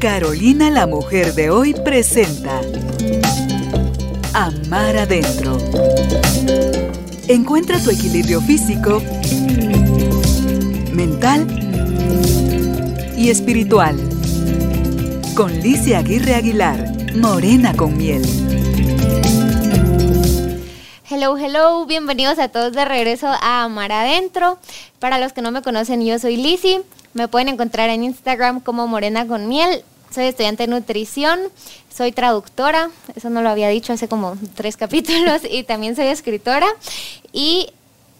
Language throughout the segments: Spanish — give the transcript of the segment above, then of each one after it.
Carolina la mujer de hoy presenta Amar adentro. Encuentra tu equilibrio físico, mental y espiritual. Con Licia Aguirre Aguilar, Morena con miel. Hello, hello, bienvenidos a todos de regreso a Amar Adentro. Para los que no me conocen, yo soy Lizzy. Me pueden encontrar en Instagram como Morena con Miel. Soy estudiante de nutrición, soy traductora, eso no lo había dicho hace como tres capítulos, y también soy escritora. Y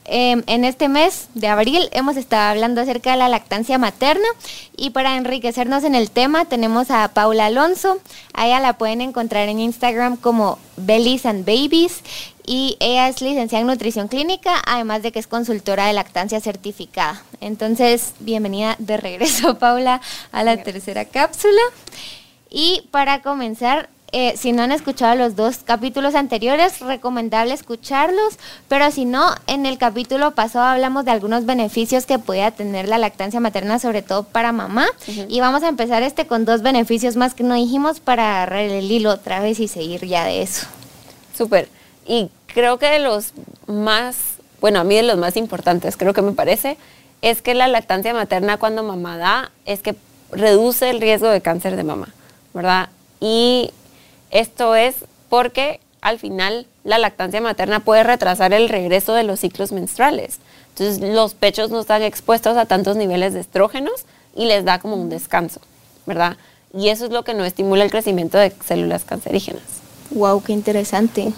em, en este mes de abril hemos estado hablando acerca de la lactancia materna y para enriquecernos en el tema tenemos a Paula Alonso. A ella la pueden encontrar en Instagram como Bellies and Babies y ella es licenciada en nutrición clínica, además de que es consultora de lactancia certificada. Entonces, bienvenida de regreso, Paula, a la tercera cápsula. Y para comenzar, eh, si no han escuchado los dos capítulos anteriores, recomendable escucharlos, pero si no, en el capítulo pasado hablamos de algunos beneficios que puede tener la lactancia materna, sobre todo para mamá, y vamos a empezar este con dos beneficios más que no dijimos para agarrar el hilo otra vez y seguir ya de eso. Súper. Y creo que de los más, bueno, a mí de los más importantes, creo que me parece, es que la lactancia materna cuando mamá da es que reduce el riesgo de cáncer de mama, ¿verdad? Y esto es porque al final la lactancia materna puede retrasar el regreso de los ciclos menstruales. Entonces los pechos no están expuestos a tantos niveles de estrógenos y les da como un descanso, ¿verdad? Y eso es lo que no estimula el crecimiento de células cancerígenas. Wow, qué interesante.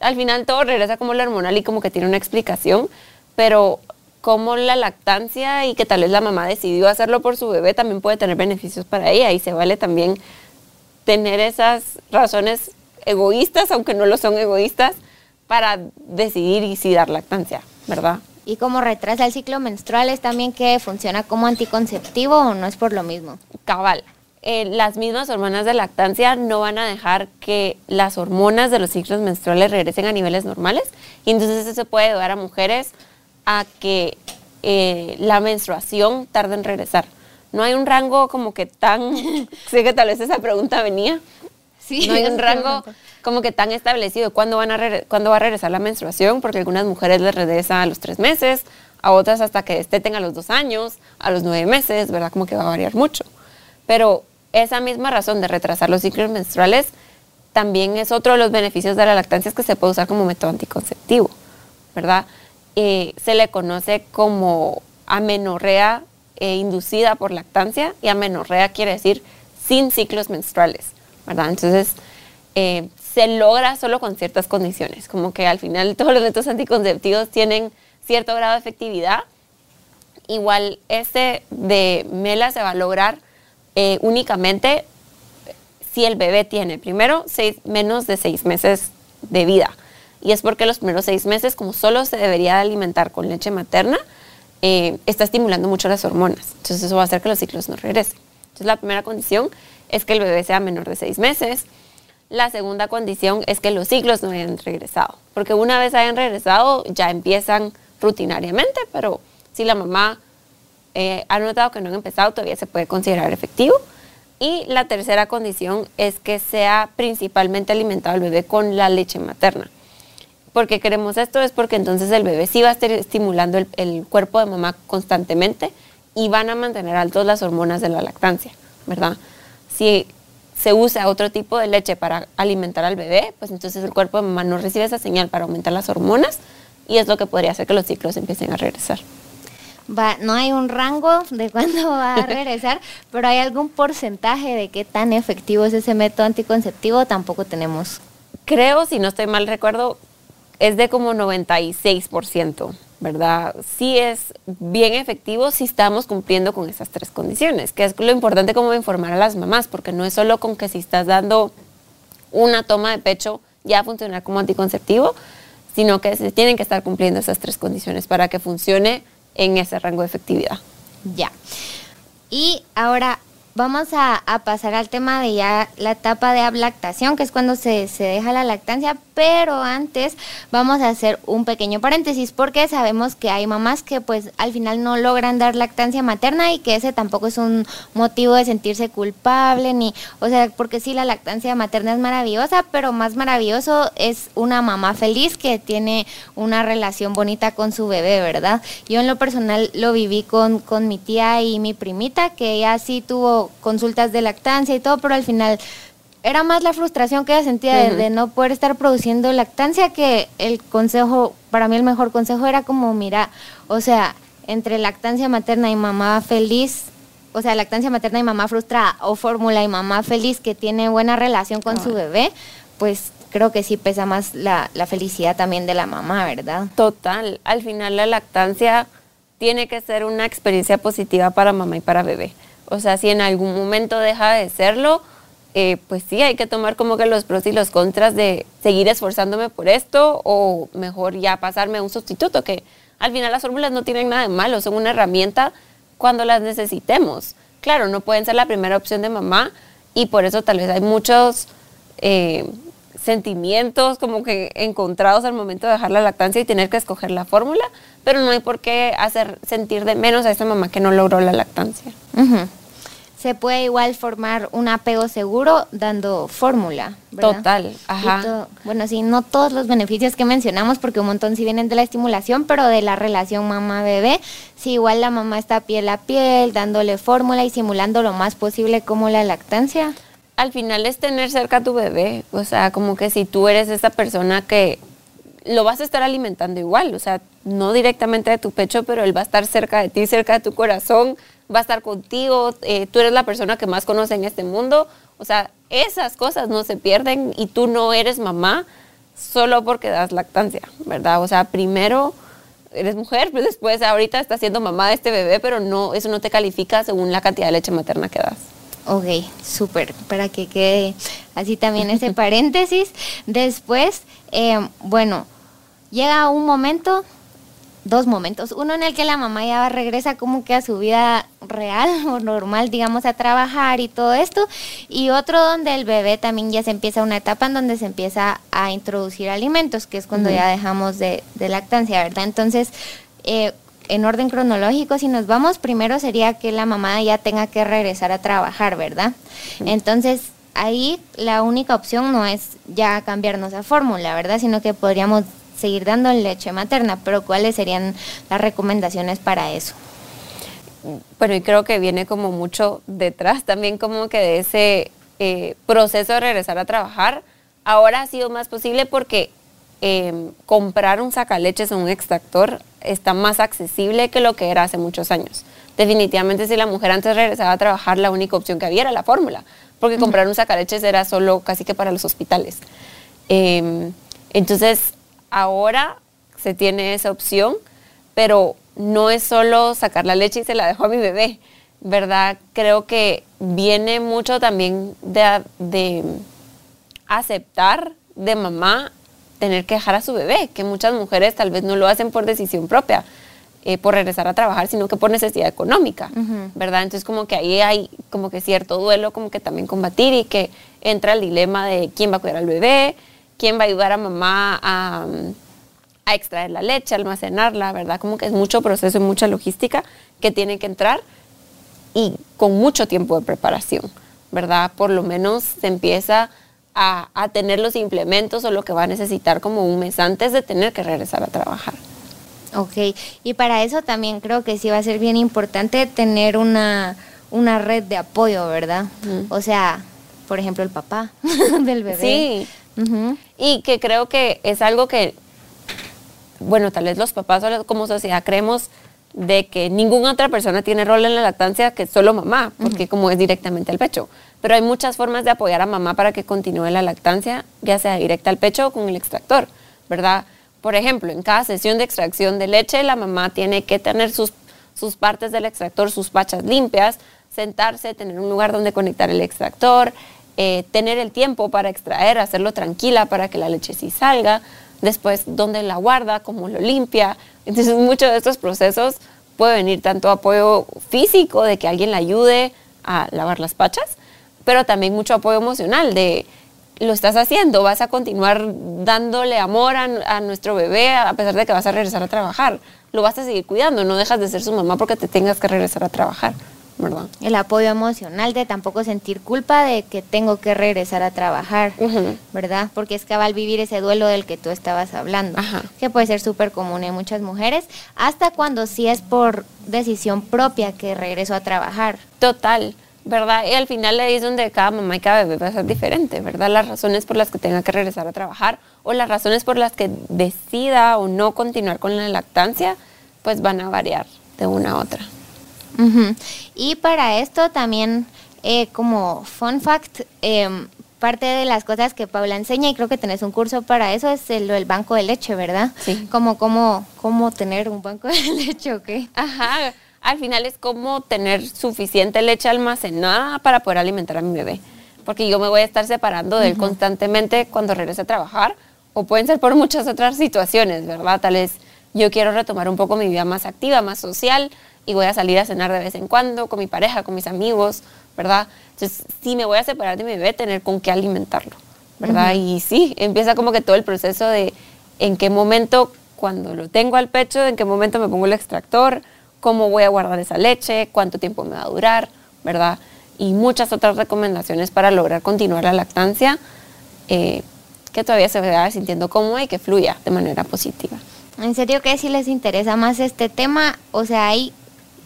Al final todo regresa como la hormonal y como que tiene una explicación, pero como la lactancia y que tal vez la mamá decidió hacerlo por su bebé también puede tener beneficios para ella y se vale también tener esas razones egoístas, aunque no lo son egoístas, para decidir y si dar lactancia, ¿verdad? Y como retrasa el ciclo menstrual, es también que funciona como anticonceptivo o no es por lo mismo. Cabal. Eh, las mismas hormonas de lactancia no van a dejar que las hormonas de los ciclos menstruales regresen a niveles normales y entonces eso puede ayudar a mujeres a que eh, la menstruación tarde en regresar. No hay un rango como que tan, sé que tal vez esa pregunta venía, sí, no hay un rango como que tan establecido cuándo, van a cuándo va a regresar la menstruación, porque algunas mujeres les regresa a los tres meses, a otras hasta que estén a los dos años, a los nueve meses, ¿verdad? Como que va a variar mucho. Pero esa misma razón de retrasar los ciclos menstruales también es otro de los beneficios de la lactancia, es que se puede usar como método anticonceptivo, ¿verdad? Eh, se le conoce como amenorrea eh, inducida por lactancia y amenorrea quiere decir sin ciclos menstruales, ¿verdad? Entonces, eh, se logra solo con ciertas condiciones, como que al final todos los métodos anticonceptivos tienen cierto grado de efectividad. Igual este de Mela se va a lograr eh, únicamente si el bebé tiene primero seis, menos de seis meses de vida. Y es porque los primeros seis meses, como solo se debería alimentar con leche materna, eh, está estimulando mucho las hormonas. Entonces eso va a hacer que los ciclos no regresen. Entonces la primera condición es que el bebé sea menor de seis meses. La segunda condición es que los ciclos no hayan regresado. Porque una vez hayan regresado ya empiezan rutinariamente, pero si la mamá eh, ha notado que no han empezado, todavía se puede considerar efectivo. Y la tercera condición es que sea principalmente alimentado el bebé con la leche materna. Porque queremos esto es porque entonces el bebé sí va a estar estimulando el, cuerpo de mamá constantemente y van a mantener altas las hormonas de la lactancia, ¿verdad? Si se usa otro tipo de leche para alimentar al bebé, pues entonces el cuerpo de mamá no recibe esa señal para aumentar las hormonas y es lo que podría hacer que los ciclos empiecen a regresar no hay un rango de cuándo va a regresar, pero hay algún porcentaje de qué tan efectivo es ese método anticonceptivo, tampoco tenemos. Creo, si no estoy mal recuerdo, es de como 96%, ¿verdad? Sí es bien efectivo si estamos cumpliendo con esas tres condiciones, que es lo importante como informar a las mamás, porque no es solo con que si estás dando una toma de pecho ya funcionar como anticonceptivo, sino que se tienen que estar cumpliendo esas tres condiciones para que funcione en ese rango de efectividad. Ya. Y ahora, vamos a, pasar al tema de ya la etapa de ablactación, que es cuando se, se, deja la lactancia, pero antes vamos a hacer un pequeño paréntesis porque sabemos que hay mamás que pues al final no logran dar lactancia materna y que ese tampoco es un motivo de sentirse culpable ni, o sea, porque sí la lactancia materna es maravillosa, pero más maravilloso es una mamá feliz que tiene una relación bonita con su bebé, ¿verdad? Yo en lo personal lo viví con, con mi tía y mi primita, que ella sí tuvo consultas de lactancia y todo, pero al final era más la frustración que ella sentía de, no poder estar produciendo lactancia que el consejo, para mí el mejor consejo era como, mira, o sea, entre lactancia materna y mamá feliz, o sea, lactancia materna y mamá frustrada o fórmula y mamá feliz que tiene buena relación con su bebé, pues creo que sí pesa más la, la felicidad también de la mamá, ¿verdad? Total, al final la lactancia tiene que ser una experiencia positiva para mamá y para bebé. O sea, si en algún momento deja de serlo, eh, pues sí, hay que tomar como que los pros y los contras de seguir esforzándome por esto o mejor ya pasarme a un sustituto, que al final las fórmulas no tienen nada de malo, son una herramienta cuando las necesitemos. Claro, no pueden ser la primera opción de mamá y por eso tal vez hay muchos eh, sentimientos como que encontrados al momento de dejar la lactancia y tener que escoger la fórmula, pero no hay por qué hacer sentir de menos a esa mamá que no logró la lactancia se puede igual formar un apego seguro dando fórmula. Total, ajá. bueno, sí, no todos los beneficios que mencionamos, porque un montón sí vienen de la estimulación, pero de la relación mamá-bebé, sí, igual la mamá está piel a piel, dándole fórmula y simulando lo más posible como la lactancia. Al final es tener cerca a tu bebé, o sea, como que si tú eres esa persona que lo vas a estar alimentando igual, o sea, no directamente de tu pecho, pero él va a estar cerca de ti, cerca de tu corazón, va a estar contigo, eh, tú eres la persona que más conoce en este mundo. O sea, esas cosas no se pierden y tú no eres mamá solo porque das lactancia, ¿verdad? O sea, primero eres mujer, pero después ahorita estás siendo mamá de este bebé, pero no, eso no te califica según la cantidad de leche materna que das. Ok, súper, para que quede así también ese paréntesis. Después, eh, bueno, llega un momento dos momentos. Uno en el que la mamá ya regresa como que a su vida real o normal, digamos, a trabajar y todo esto. Y otro donde el bebé también ya se empieza una etapa en donde se empieza a introducir alimentos, que es cuando ya dejamos de, lactancia, ¿verdad? Entonces, eh, en orden cronológico, si nos vamos, primero sería que la mamá ya tenga que regresar a trabajar, ¿verdad? Entonces, ahí la única opción no es ya cambiarnos a fórmula, ¿verdad? Sino que podríamos seguir dando leche materna, pero ¿cuáles serían las recomendaciones para eso? Bueno, y creo que viene como mucho detrás también como que de ese eh, proceso de regresar a trabajar. Ahora ha sido más posible porque em, comprar un sacaleches o un extractor está más accesible que lo que era hace muchos años. Definitivamente si la mujer antes regresaba a trabajar, la única opción que había era la fórmula, porque comprar un sacaleches era solo casi que para los hospitales. Em, entonces, ahora se tiene esa opción, pero no es solo sacar la leche y se la dejo a mi bebé, ¿verdad? Creo que viene mucho también de, aceptar de mamá tener que dejar a su bebé, que muchas mujeres tal vez no lo hacen por decisión propia, eh, por regresar a trabajar, sino que por necesidad económica, ¿verdad? Entonces como que ahí hay como que cierto duelo, como que también combatir y que entra el dilema de quién va a cuidar al bebé, quién va a ayudar a mamá a, extraer la leche, almacenarla, ¿verdad? Como que es mucho proceso y mucha logística que tiene que entrar y con mucho tiempo de preparación, ¿verdad? Por lo menos se empieza a, a, tener los implementos o lo que va a necesitar como un mes antes de tener que regresar a trabajar. Ok, y para eso también creo que sí va a ser bien importante tener una, una red de apoyo, ¿verdad? O sea, por ejemplo, el papá del bebé. Sí, y que creo que es algo que, bueno, tal vez los papás como sociedad creemos de que ninguna otra persona tiene rol en la lactancia que solo mamá, porque como es directamente al pecho. Pero hay muchas formas de apoyar a mamá para que continúe la lactancia, ya sea directa al pecho o con el extractor, ¿verdad? Por ejemplo, en cada sesión de extracción de leche, la mamá tiene que tener sus, sus partes del extractor, sus pachas limpias, sentarse, tener un lugar donde conectar el extractor, eh, tener el tiempo para extraer, hacerlo tranquila para que la leche sí salga, después dónde la guarda, cómo lo limpia. Entonces muchos de estos procesos puede venir tanto apoyo físico, de que alguien la ayude a lavar las pachas, pero también mucho apoyo emocional de lo estás haciendo, vas a continuar dándole amor a, a, nuestro bebé a pesar de que vas a regresar a trabajar. Lo vas a seguir cuidando, no dejas de ser su mamá porque te tengas que regresar a trabajar, ¿verdad? El apoyo emocional de tampoco sentir culpa de que tengo que regresar a trabajar. ¿verdad? Porque es cabal vivir ese duelo del que tú estabas hablando, Ajá. que puede ser súper común en muchas mujeres, hasta cuando sí es por decisión propia que regreso a trabajar. Total, ¿verdad? Y al final ahí es donde cada mamá y cada bebé va a ser diferente, ¿verdad? Las razones por las que tenga que regresar a trabajar o las razones por las que decida o no continuar con la lactancia, pues van a variar de una a otra. Y para esto también, eh, como fun fact, em, parte de las cosas que Paula enseña, y creo que tenés un curso para eso, es el, el banco de leche, ¿verdad? Sí. Como, cómo, cómo tener un banco de leche, ¿ok? Ajá, al final es como tener suficiente leche almacenada para poder alimentar a mi bebé. Porque yo me voy a estar separando de él constantemente cuando regrese a trabajar, o pueden ser por muchas otras situaciones, ¿verdad? Tal vez yo quiero retomar un poco mi vida más activa, más social, y voy a salir a cenar de vez en cuando con mi pareja, con mis amigos, ¿verdad? Entonces, si me voy a separar de mi bebé, tener con qué alimentarlo, ¿verdad? Y sí, empieza como que todo el proceso de en qué momento, cuando lo tengo al pecho, en qué momento me pongo el extractor, cómo voy a guardar esa leche, cuánto tiempo me va a durar, ¿verdad? Y muchas otras recomendaciones para lograr continuar la lactancia, eh, que todavía se vaya sintiendo cómoda y que fluya de manera positiva. En serio que si les interesa más este tema, o sea, hay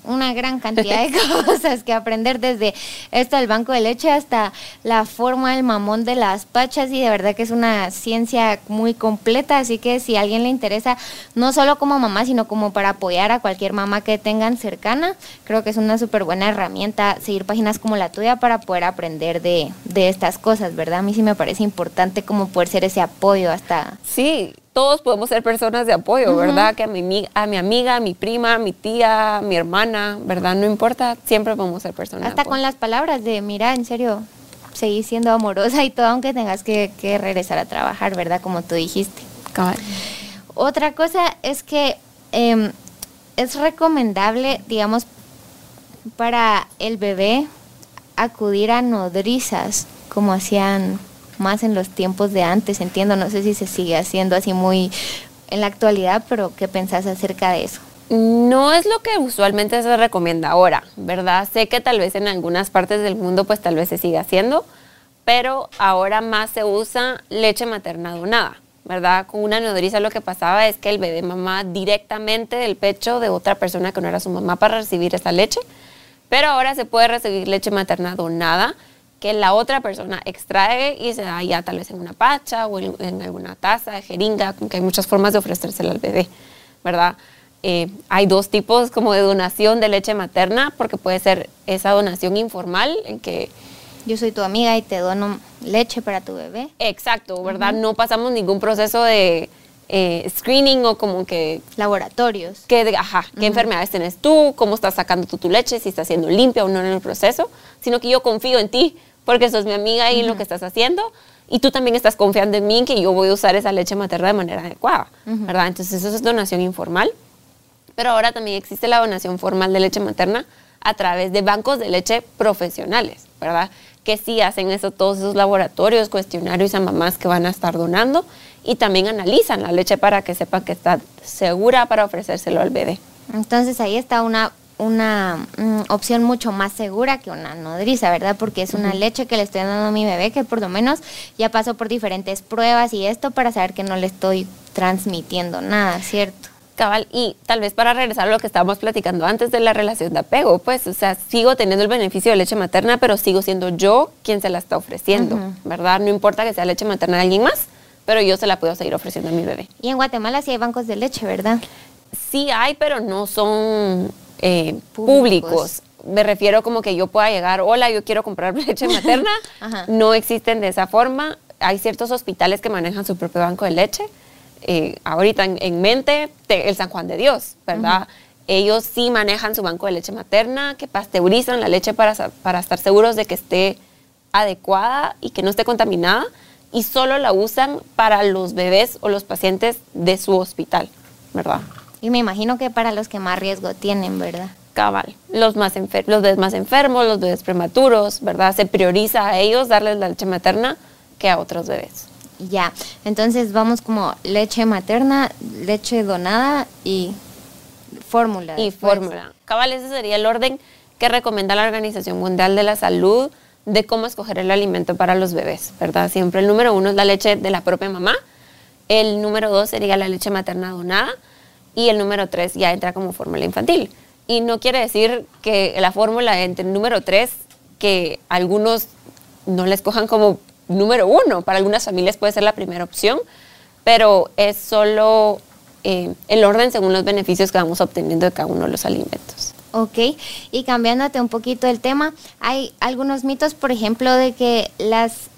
una gran cantidad de cosas que aprender desde esto del banco de leche hasta la forma del mamón de las pachas y de verdad que es una ciencia muy completa, así que si a alguien le interesa, no solo como mamá, sino como para apoyar a cualquier mamá que tengan cercana, creo que es una súper buena herramienta seguir páginas como la tuya para poder aprender de, de estas cosas, ¿verdad? A mí sí me parece importante como poder ser ese apoyo hasta... Sí, todos podemos ser personas de apoyo, ¿verdad? Que a mi, ami- a mi amiga, a mi prima, a mi tía, a mi hermana, ¿verdad? No importa, siempre podemos ser personas Hasta de con apoyo. las palabras de, mira, en serio, seguir siendo amorosa y todo, aunque tengas que, que regresar a trabajar, ¿verdad? Como tú dijiste. Cabal. Otra cosa es que em, es recomendable, digamos, para el bebé acudir a nodrizas, como hacían más en los tiempos de antes, entiendo, no sé si se sigue haciendo así muy en la actualidad, pero ¿qué pensás acerca de eso? No es lo que usualmente se recomienda ahora, ¿verdad? Sé que tal vez en algunas partes del mundo pues tal vez se siga haciendo, pero ahora más se usa leche materna donada, ¿verdad? Con una nodriza lo que pasaba es que el bebé mamá directamente del pecho de otra persona que no era su mamá para recibir esa leche, pero ahora se puede recibir leche materna donada que la otra persona extrae y se da ya tal vez en una pacha o en, en alguna taza, jeringa, como que hay muchas formas de ofrecérsela al bebé, ¿verdad? Eh, hay dos tipos como de donación de leche materna, porque puede ser esa donación informal en que Yo soy tu amiga y te dono leche para tu bebé. Exacto, ¿verdad? No pasamos ningún proceso de eh, screening o como que, Laboratorios. que ajá, qué enfermedades tienes tú, cómo estás sacando tú tu leche, si estás siendo limpia o no en el proceso, sino que yo confío en ti porque sos mi amiga y en lo que estás haciendo y tú también estás confiando en mí que yo voy a usar esa leche materna de manera adecuada, ¿verdad? Entonces eso es donación informal, pero ahora también existe la donación formal de leche materna a través de bancos de leche profesionales, ¿verdad? Que sí hacen eso todos esos laboratorios, cuestionarios a mamás que van a estar donando y también analizan la leche para que sepan que está segura para ofrecérselo al bebé. Entonces ahí está una, una mm, opción mucho más segura que una nodriza, ¿verdad? Porque es una leche que le estoy dando a mi bebé que por lo menos ya pasó por diferentes pruebas y esto para saber que no le estoy transmitiendo nada, ¿cierto? Cabal, y tal vez para regresar a lo que estábamos platicando antes de la relación de apego, pues, o sea, sigo teniendo el beneficio de leche materna, pero sigo siendo yo quien se la está ofreciendo, ¿verdad? No importa que sea leche materna de alguien más, pero yo se la puedo seguir ofreciendo a mi bebé. Y en Guatemala sí hay bancos de leche, ¿verdad? Sí hay, pero no son eh, Públicos. públicos. Me refiero como que yo pueda llegar, hola, yo quiero comprar leche materna. No existen de esa forma. Hay ciertos hospitales que manejan su propio banco de leche. Eh, ahorita en, en mente, te- el San Juan de Dios, ¿verdad? Ellos sí manejan su banco de leche materna, que pasteurizan la leche para, para estar seguros de que esté adecuada y que no esté contaminada y solo la usan para los bebés o los pacientes de su hospital, ¿verdad? Y me imagino que para los que más riesgo tienen, ¿verdad? Cabal, los, más los bebés más enfermos, los bebés prematuros, ¿verdad? Se prioriza a ellos darles la leche materna que a otros bebés. Ya, entonces vamos como leche materna, leche donada y fórmula. y después. fórmula. Cabal, ese sería el orden que recomienda la Organización Mundial de la Salud de cómo escoger el alimento para los bebés, ¿verdad? Siempre el número uno es la leche de la propia mamá, el número dos sería la leche materna donada y el número tres ya entra como fórmula infantil. Y no quiere decir que la fórmula entre el número tres, que algunos no la escojan como número uno, para algunas familias puede ser la primera opción, pero es solo eh, el orden según los beneficios que vamos obteniendo de cada uno de los alimentos. Ok, y cambiándote un poquito el tema, hay algunos mitos, por ejemplo, de que las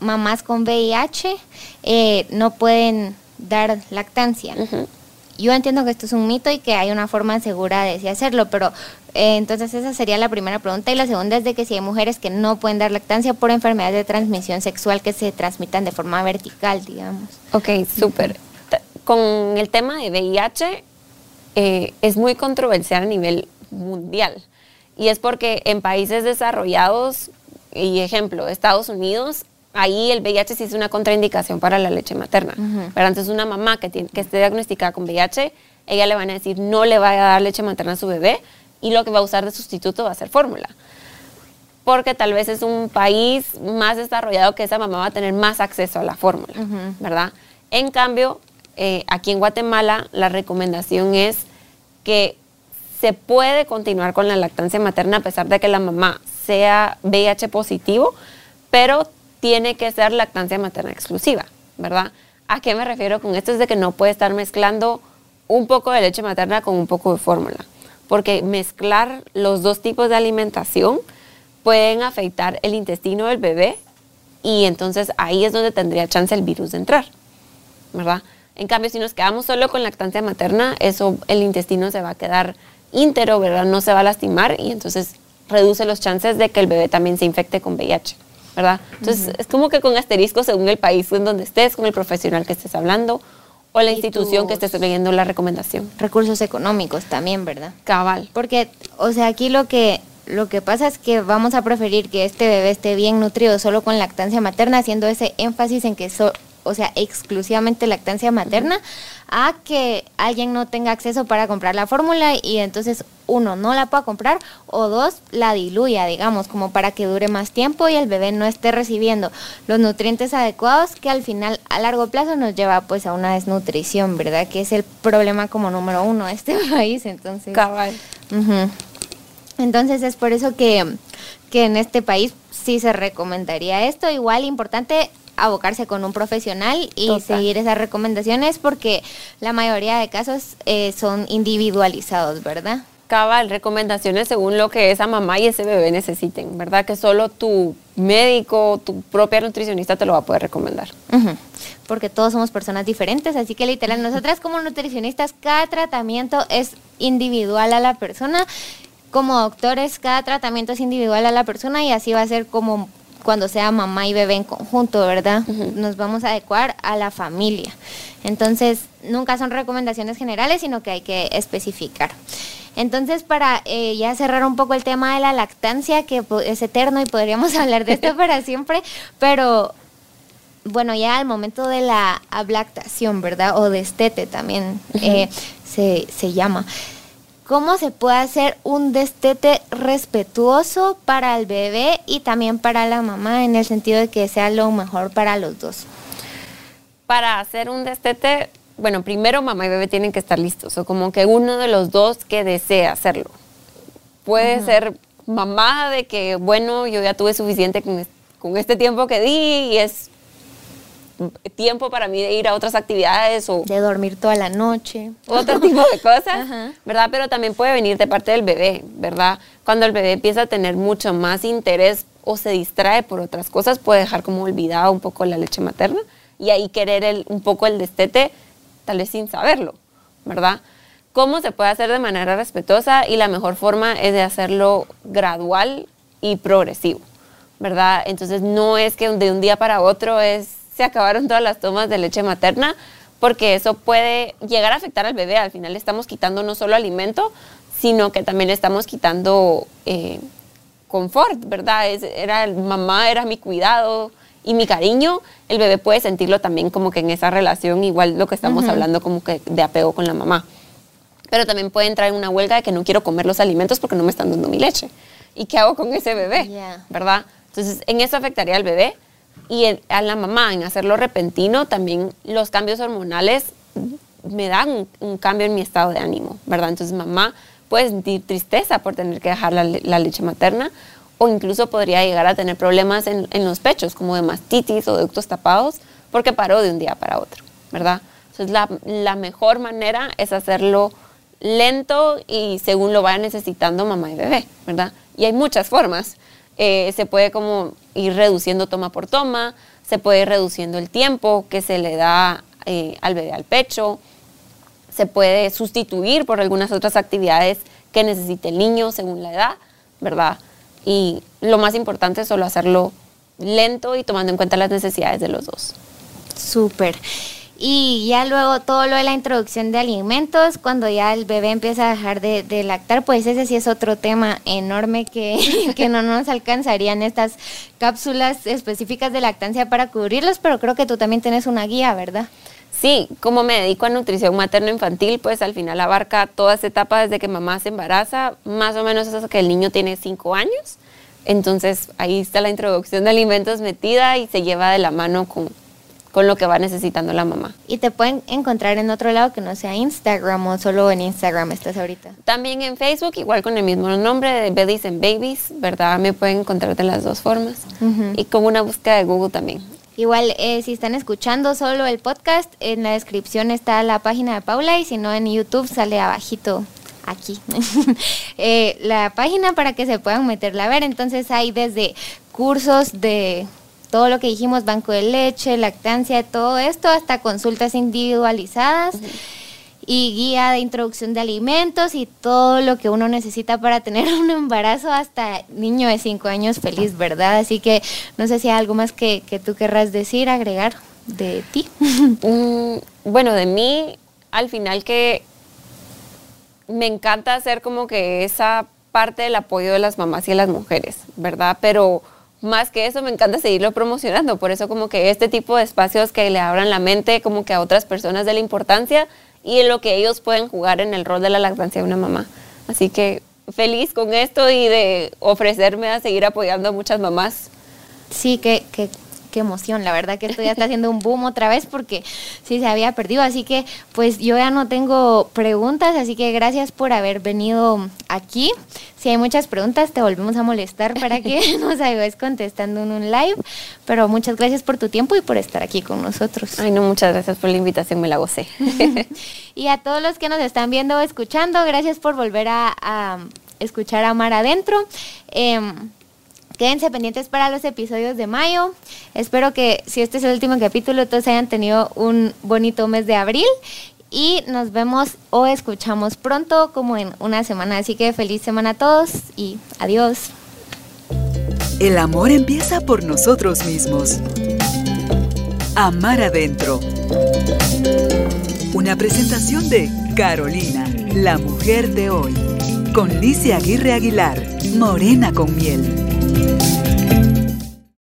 mamás con VIH eh, no pueden dar lactancia. Yo entiendo que esto es un mito y que hay una forma segura de sí hacerlo, pero eh, entonces esa sería la primera pregunta. Y la segunda es de que si hay mujeres que no pueden dar lactancia por enfermedades de transmisión sexual que se transmitan de forma vertical, digamos. Ok, súper. Con el tema de VIH eh, es muy controversial a nivel mundial. Y es porque en países desarrollados, y ejemplo, Estados Unidos, ahí el VIH sí es una contraindicación para la leche materna. Pero entonces una mamá que, tiene, que esté diagnosticada con VIH, ella le van a decir no le vaya a dar leche materna a su bebé y lo que va a usar de sustituto va a ser fórmula porque tal vez es un país más desarrollado que esa mamá va a tener más acceso a la fórmula. ¿verdad? En cambio, eh, aquí en Guatemala la recomendación es que se puede continuar con la lactancia materna a pesar de que la mamá sea VIH positivo, pero tiene que ser lactancia materna exclusiva, ¿verdad? ¿A qué me refiero con esto? Es de que no puede estar mezclando un poco de leche materna con un poco de fórmula, porque mezclar los dos tipos de alimentación pueden afectar el intestino del bebé y entonces ahí es donde tendría chance el virus de entrar, ¿verdad? En cambio, si nos quedamos solo con lactancia materna, eso el intestino se va a quedar íntero, ¿verdad? No se va a lastimar y entonces reduce los chances de que el bebé también se infecte con VIH, ¿verdad? Entonces, es como que con asterisco según el país en donde estés, con el profesional que estés hablando o la institución que estés leyendo la recomendación. Recursos económicos también, ¿verdad? Cabal. Porque, o sea, aquí lo que lo que pasa es que vamos a preferir que este bebé esté bien nutrido solo con lactancia materna, haciendo ese énfasis en que so- o sea, exclusivamente lactancia materna, a que alguien no tenga acceso para comprar la fórmula y entonces uno no la pueda comprar o dos la diluya, digamos, como para que dure más tiempo y el bebé no esté recibiendo los nutrientes adecuados que al final a largo plazo nos lleva pues a una desnutrición, ¿verdad? Que es el problema como número uno de este país, entonces. Cabal. Entonces es por eso que, que en este país sí se recomendaría esto. Igual importante abocarse con un profesional y Total. seguir esas recomendaciones porque la mayoría de casos eh, son individualizados, ¿verdad? Cabal, recomendaciones según lo que esa mamá y ese bebé necesiten, ¿verdad? Que solo tu médico, tu propia nutricionista te lo va a poder recomendar. Porque todos somos personas diferentes, así que literal, nosotras como nutricionistas, cada tratamiento es individual a la persona. Como doctores, cada tratamiento es individual a la persona y así va a ser como cuando sea mamá y bebé en conjunto, ¿verdad? Nos vamos a adecuar a la familia. Entonces, nunca son recomendaciones generales, sino que hay que especificar. Entonces, para eh, ya cerrar un poco el tema de la lactancia, que es eterno y podríamos hablar de esto para siempre, pero bueno, ya al momento de la ablactación, ¿verdad? O destete también eh, se, se llama. ¿Cómo se puede hacer un destete respetuoso para el bebé y también para la mamá en el sentido de que sea lo mejor para los dos? Para hacer un destete, bueno, primero mamá y bebé tienen que estar listos, o como que uno de los dos que desea hacerlo. Puede ser mamá de que, bueno, yo ya tuve suficiente con, es- con este tiempo que di y es tiempo para mí de ir a otras actividades o De dormir toda la noche. otro tipo de cosas, Ajá. ¿verdad? Pero también puede venir de parte del bebé, ¿verdad? Cuando el bebé empieza a tener mucho más interés o se distrae por otras cosas, puede dejar como olvidada un poco la leche materna y ahí querer el- un poco el destete, tal vez sin saberlo, ¿verdad? ¿Cómo se puede hacer de manera respetuosa? Y la mejor forma es de hacerlo gradual y progresivo, ¿verdad? Entonces no es que de un día para otro es, se acabaron todas las tomas de leche materna, porque eso puede llegar a afectar al bebé. Al final le estamos quitando no solo alimento, sino que también le estamos quitando eh, confort, ¿verdad? Es, era mamá, era mi cuidado y mi cariño, el bebé puede sentirlo también como que en esa relación, igual lo que estamos hablando como que de apego con la mamá. Pero también puede entrar en una huelga de que no quiero comer los alimentos porque no me están dando mi leche. ¿Y qué hago con ese bebé? ¿Verdad? Entonces, en eso afectaría al bebé y a la mamá, en hacerlo repentino, también los cambios hormonales me dan un, cambio en mi estado de ánimo, ¿verdad? Entonces, mamá puede sentir tristeza por tener que dejar la, leche materna o incluso podría llegar a tener problemas en, los pechos, como de mastitis o ductos tapados, porque paró de un día para otro, ¿verdad? Entonces, la, la mejor manera es hacerlo lento y según lo vaya necesitando mamá y bebé, ¿verdad? Y hay muchas formas. Eh, se puede como ir reduciendo toma por toma, se puede ir reduciendo el tiempo que se le da eh, al bebé al pecho, se puede sustituir por algunas otras actividades que necesite el niño según la edad, ¿verdad? Y lo más importante es solo hacerlo lento y tomando en cuenta las necesidades de los dos. Súper. Y ya luego todo lo de la introducción de alimentos, cuando ya el bebé empieza a dejar de, lactar, pues ese sí es otro tema enorme que, que, no nos alcanzarían estas cápsulas específicas de lactancia para cubrirlos, pero creo que tú también tienes una guía, ¿verdad? Sí, como me dedico a nutrición materno-infantil, pues al final abarca toda esa etapa desde que mamá se embaraza, más o menos hasta que el niño tiene cinco años. Entonces ahí está la introducción de alimentos metida y se lleva de la mano con, con lo que va necesitando la mamá. ¿Y te pueden encontrar en otro lado que no sea Instagram o solo en Instagram estás ahorita? También en Facebook, igual con el mismo nombre de Babies and Babies, ¿verdad? Me pueden encontrar de las dos formas. Y con una búsqueda de Google también. Igual, eh, si están escuchando solo el podcast, en la descripción está la página de Paula y si no en YouTube sale abajito aquí eh, la página para que se puedan meterla a ver. Entonces hay desde cursos de todo lo que dijimos, banco de leche, lactancia, todo esto, hasta consultas individualizadas y guía de introducción de alimentos y todo lo que uno necesita para tener un embarazo hasta niño de 5 años feliz, ¿verdad? Así que no sé si hay algo más que, que tú querrás decir, agregar de ti. Mm, bueno, de mí, al final que me encanta hacer como que esa parte del apoyo de las mamás y de las mujeres, ¿verdad? Pero más que eso me encanta seguirlo promocionando, por eso como que este tipo de espacios que le abran la mente como que a otras personas de la importancia y en lo que ellos pueden jugar en el rol de la lactancia de una mamá. Así que feliz con esto y de ofrecerme a seguir apoyando a muchas mamás. Sí, que, que qué emoción, la verdad que esto ya está haciendo un boom otra vez porque sí se había perdido, así que pues yo ya no tengo preguntas, así que gracias por haber venido aquí. Si hay muchas preguntas, te volvemos a molestar para que nos ayudes contestando en un live, pero muchas gracias por tu tiempo y por estar aquí con nosotros. Ay, no, muchas gracias por la invitación, me la gocé. y a todos los que nos están viendo o escuchando, gracias por volver a, escuchar a Mar Adentro. Em, Quédense pendientes para los episodios de mayo. Espero que si este es el último capítulo, todos hayan tenido un bonito mes de abril. Y nos vemos o escuchamos pronto, como en una semana. Así que feliz semana a todos y adiós. El amor empieza por nosotros mismos. Amar adentro. Una presentación de Carolina, la mujer de hoy. Con Licia Aguirre Aguilar, Morena con miel.